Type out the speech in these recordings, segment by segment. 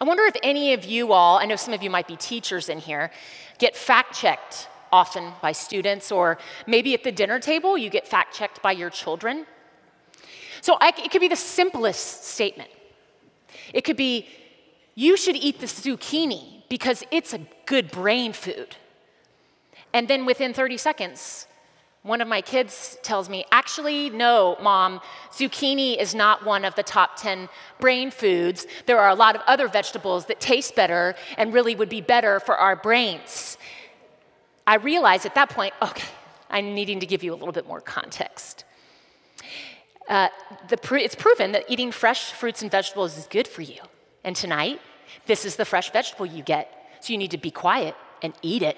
I wonder if any of you all, I know some of you might be teachers in here, get fact checked often by students, or maybe at the dinner table, you get fact checked by your children. So I, it could be the simplest statement. It could be, you should eat the zucchini because it's a good brain food. And then within 30 seconds, one of my kids tells me, actually, no, mom, zucchini is not one of the top 10 brain foods. There are a lot of other vegetables that taste better and really would be better for our brains. I realized at that point, okay, I'm needing to give you a little bit more context. Uh, pr- it's proven that eating fresh fruits and vegetables is good for you. And tonight, this is the fresh vegetable you get. So you need to be quiet and eat it.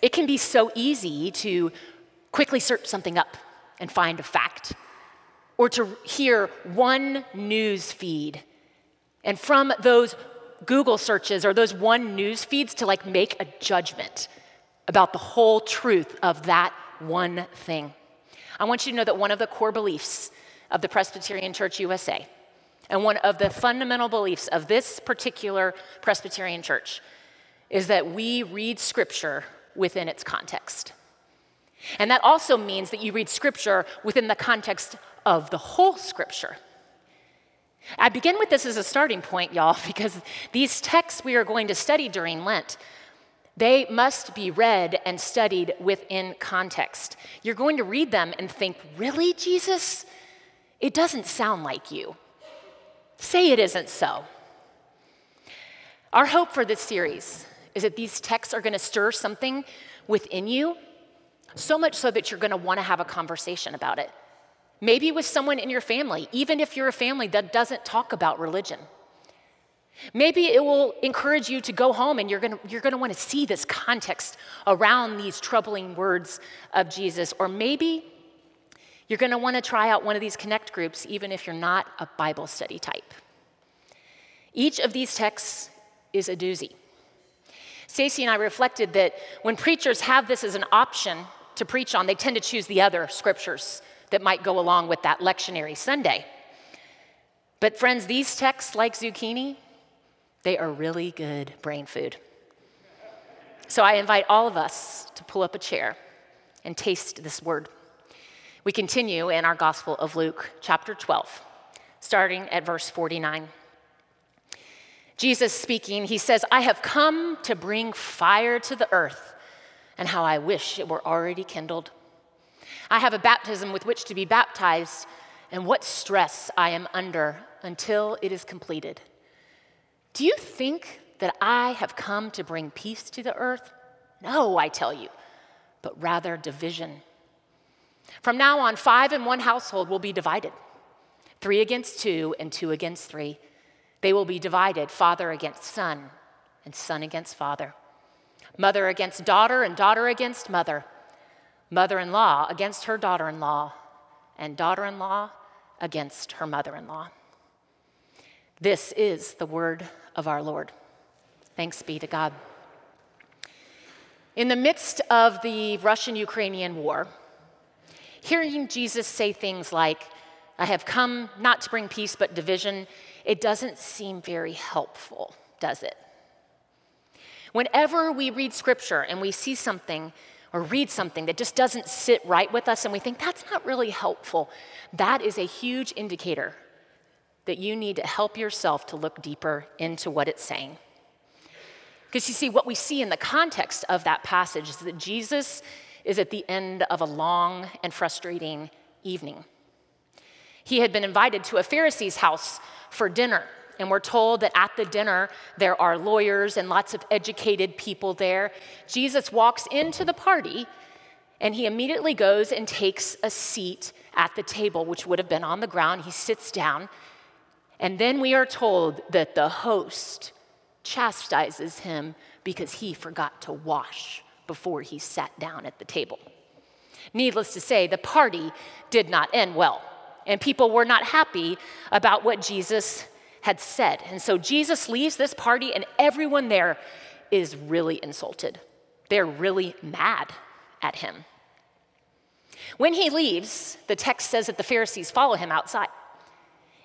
It can be so easy to quickly search something up and find a fact, or to hear one news feed. And from those Google searches or those one news feeds to like make a judgment about the whole truth of that one thing. I want you to know that one of the core beliefs of the Presbyterian Church USA and one of the fundamental beliefs of this particular Presbyterian church is that we read scripture within its context. And that also means that you read scripture within the context of the whole scripture. I begin with this as a starting point, y'all, because these texts we are going to study during Lent, they must be read and studied within context. You're going to read them and think, really, Jesus? It doesn't sound like you. Say it isn't so. Our hope for this series is that these texts are going to stir something within you, so much so that you're going to want to have a conversation about it. Maybe with someone in your family, even if you're a family that doesn't talk about religion. Maybe it will encourage you to go home and you're gonna, you're gonna wanna see this context around these troubling words of Jesus. Or maybe you're gonna wanna try out one of these connect groups, even if you're not a Bible study type. Each of these texts is a doozy. Stacy and I reflected that when preachers have this as an option to preach on, they tend to choose the other scriptures that might go along with that lectionary Sunday. But, friends, these texts, like zucchini, they are really good brain food. So I invite all of us to pull up a chair and taste this word. We continue in our Gospel of Luke, chapter 12, starting at verse 49. Jesus speaking, he says, I have come to bring fire to the earth, and how I wish it were already kindled. I have a baptism with which to be baptized, and what stress I am under until it is completed. Do you think that I have come to bring peace to the earth? No, I tell you, but rather division. From now on, five in one household will be divided three against two, and two against three. They will be divided father against son, and son against father, mother against daughter, and daughter against mother, mother in law against her daughter in law, and daughter in law against her mother in law. This is the word of our Lord. Thanks be to God. In the midst of the Russian Ukrainian war, hearing Jesus say things like, I have come not to bring peace but division, it doesn't seem very helpful, does it? Whenever we read scripture and we see something or read something that just doesn't sit right with us and we think that's not really helpful, that is a huge indicator that you need to help yourself to look deeper into what it's saying. Because you see, what we see in the context of that passage is that Jesus is at the end of a long and frustrating evening. He had been invited to a Pharisee's house for dinner, and we're told that at the dinner there are lawyers and lots of educated people there. Jesus walks into the party and he immediately goes and takes a seat at the table, which would have been on the ground. He sits down and then we are told that the host chastises him because he forgot to wash before he sat down at the table. Needless to say, the party did not end well, and people were not happy about what Jesus had said. And so Jesus leaves this party, and everyone there is really insulted. They're really mad at him. When he leaves, the text says that the Pharisees follow him outside.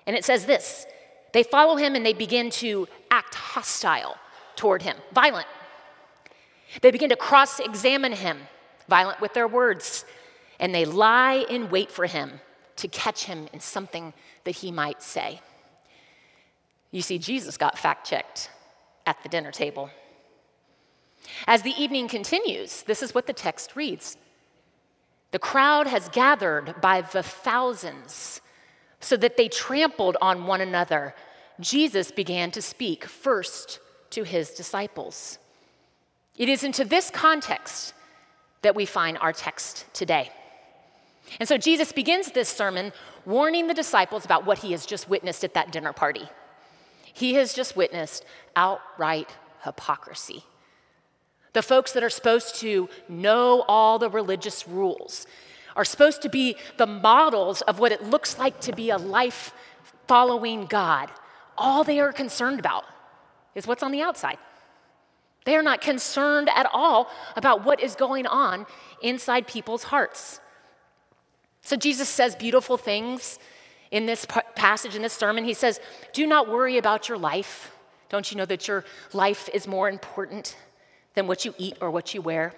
And it says this they follow him and they begin to act hostile toward him, violent. They begin to cross examine him, violent with their words, and they lie in wait for him to catch him in something that he might say. You see, Jesus got fact checked at the dinner table. As the evening continues, this is what the text reads The crowd has gathered by the thousands so that they trampled on one another. Jesus began to speak first to his disciples. It is into this context that we find our text today. And so Jesus begins this sermon warning the disciples about what he has just witnessed at that dinner party. He has just witnessed outright hypocrisy. The folks that are supposed to know all the religious rules are supposed to be the models of what it looks like to be a life following God. All they are concerned about is what's on the outside. They are not concerned at all about what is going on inside people's hearts. So Jesus says beautiful things in this passage, in this sermon. He says, Do not worry about your life. Don't you know that your life is more important than what you eat or what you wear?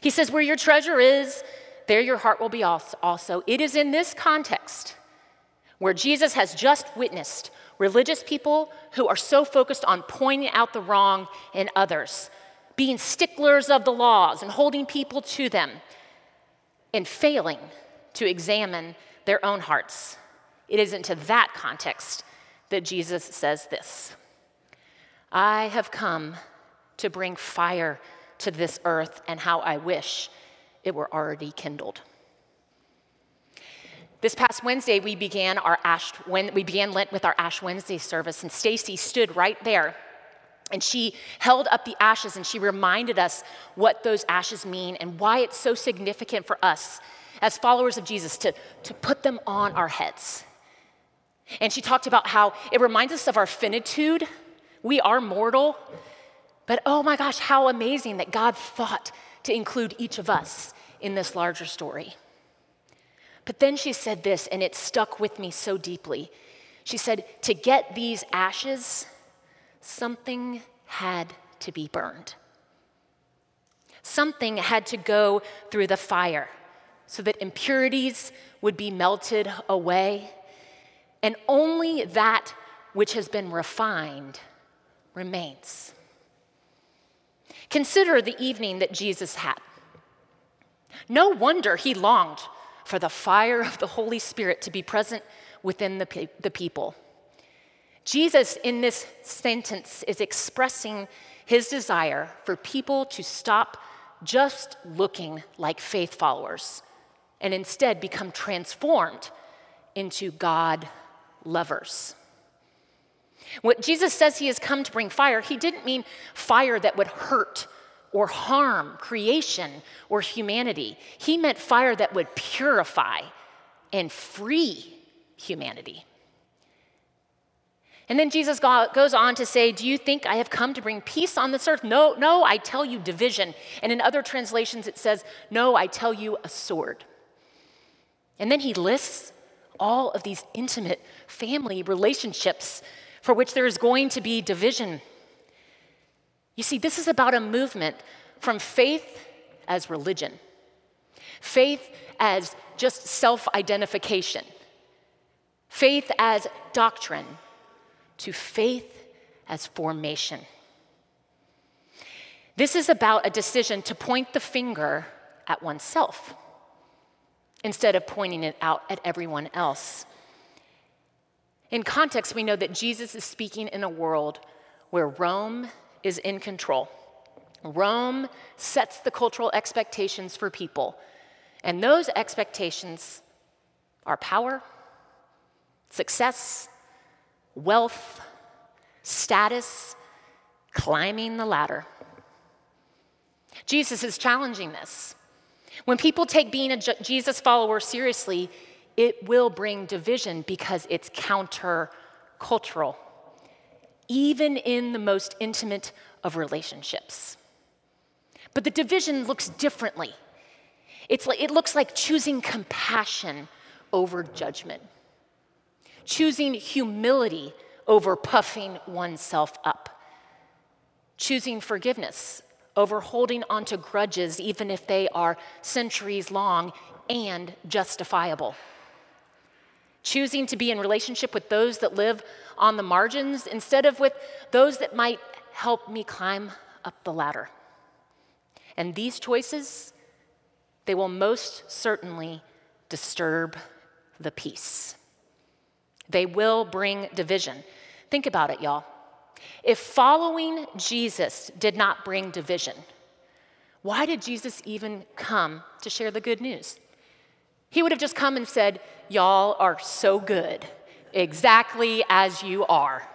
He says, Where your treasure is, there your heart will be also. It is in this context where Jesus has just witnessed religious people who are so focused on pointing out the wrong in others, being sticklers of the laws and holding people to them, and failing to examine their own hearts. It is into that context that Jesus says this I have come to bring fire to this earth, and how I wish it were already kindled. This past Wednesday, we began our Ash we began Lent with our Ash Wednesday service, and Stacy stood right there, and she held up the ashes and she reminded us what those ashes mean and why it's so significant for us as followers of Jesus to, to put them on our heads. And she talked about how it reminds us of our finitude. We are mortal, but oh my gosh, how amazing that God thought to include each of us in this larger story. But then she said this, and it stuck with me so deeply. She said, To get these ashes, something had to be burned. Something had to go through the fire so that impurities would be melted away, and only that which has been refined remains. Consider the evening that Jesus had. No wonder he longed for the fire of the Holy Spirit to be present within the, pe- the people. Jesus, in this sentence, is expressing his desire for people to stop just looking like faith followers and instead become transformed into God lovers. What Jesus says he has come to bring fire, he didn't mean fire that would hurt or harm creation or humanity. He meant fire that would purify and free humanity. And then Jesus goes on to say, Do you think I have come to bring peace on this earth? No, no, I tell you division. And in other translations, it says, No, I tell you a sword. And then he lists all of these intimate family relationships for which there is going to be division. You see, this is about a movement from faith as religion, faith as just self identification, faith as doctrine, to faith as formation. This is about a decision to point the finger at oneself instead of pointing it out at everyone else. In context, we know that Jesus is speaking in a world where Rome is in control. Rome sets the cultural expectations for people, and those expectations are power, success, wealth, status, climbing the ladder. Jesus is challenging this. When people take being a Jesus follower seriously, it will bring division because it's counter-cultural, even in the most intimate of relationships. But the division looks differently. It's like, it looks like choosing compassion over judgment, choosing humility over puffing oneself up, choosing forgiveness over holding onto grudges, even if they are centuries long and justifiable. Choosing to be in relationship with those that live on the margins instead of with those that might help me climb up the ladder. And these choices, they will most certainly disturb the peace. They will bring division. Think about it, y'all. If following Jesus did not bring division, why did Jesus even come to share the good news? He would have just come and said, Y'all are so good, exactly as you are.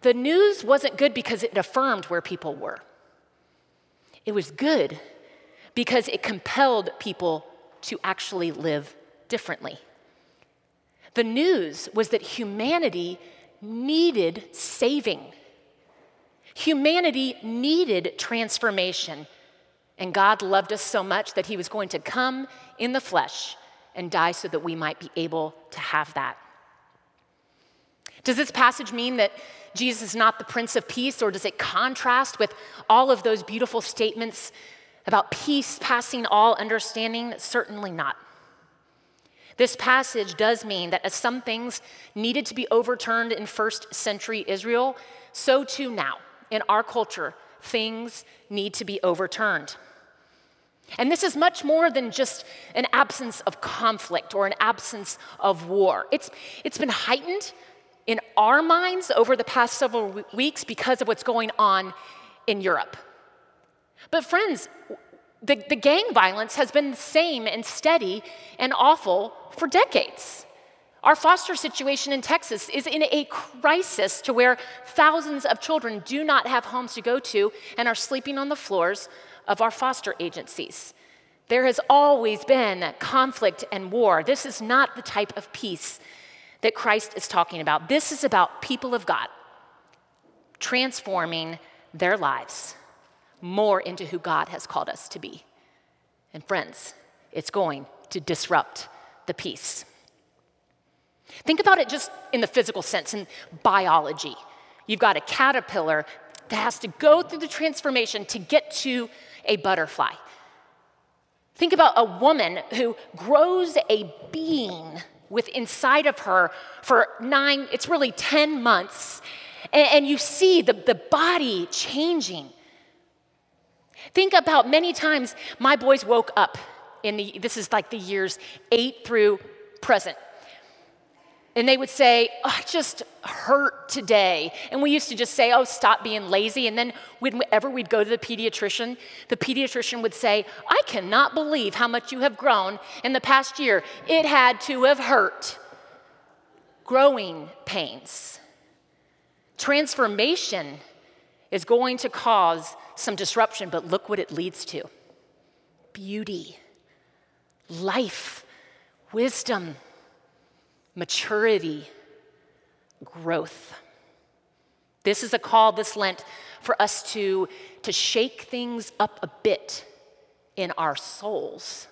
The news wasn't good because it affirmed where people were, it was good because it compelled people to actually live differently. The news was that humanity needed saving. Humanity needed transformation. And God loved us so much that He was going to come in the flesh and die so that we might be able to have that. Does this passage mean that Jesus is not the Prince of Peace, or does it contrast with all of those beautiful statements about peace passing all understanding? Certainly not. This passage does mean that as some things needed to be overturned in first century Israel, so too now in our culture, things need to be overturned. And this is much more than just an absence of conflict or an absence of war. It's, it's been heightened in our minds over the past several weeks because of what's going on in Europe. But, friends, the, the gang violence has been the same and steady and awful for decades. Our foster situation in Texas is in a crisis to where thousands of children do not have homes to go to and are sleeping on the floors of our foster agencies. There has always been conflict and war. This is not the type of peace that Christ is talking about. This is about people of God transforming their lives more into who God has called us to be. And friends, it's going to disrupt the peace. Think about it just in the physical sense, in biology. You've got a caterpillar that has to go through the transformation to get to a butterfly. Think about a woman who grows a being with inside of her for nine, it's really 10 months, and, and you see the, the body changing. Think about many times my boys woke up in the, this is like the years eight through present. And they would say, oh, I just hurt today. And we used to just say, oh, stop being lazy. And then whenever we'd go to the pediatrician, the pediatrician would say, I cannot believe how much you have grown in the past year. It had to have hurt. Growing pains. Transformation is going to cause some disruption, but look what it leads to beauty, life, wisdom, maturity, growth. This is a call this Lent for us to, to shake things up a bit in our souls.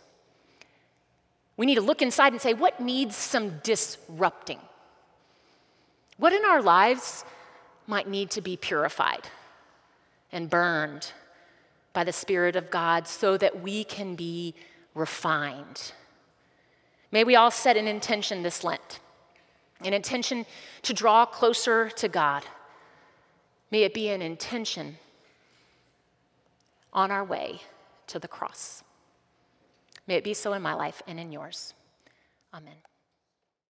We need to look inside and say, what needs some disrupting? What in our lives might need to be purified? And burned by the Spirit of God so that we can be refined. May we all set an intention this Lent, an intention to draw closer to God. May it be an intention on our way to the cross. May it be so in my life and in yours. Amen.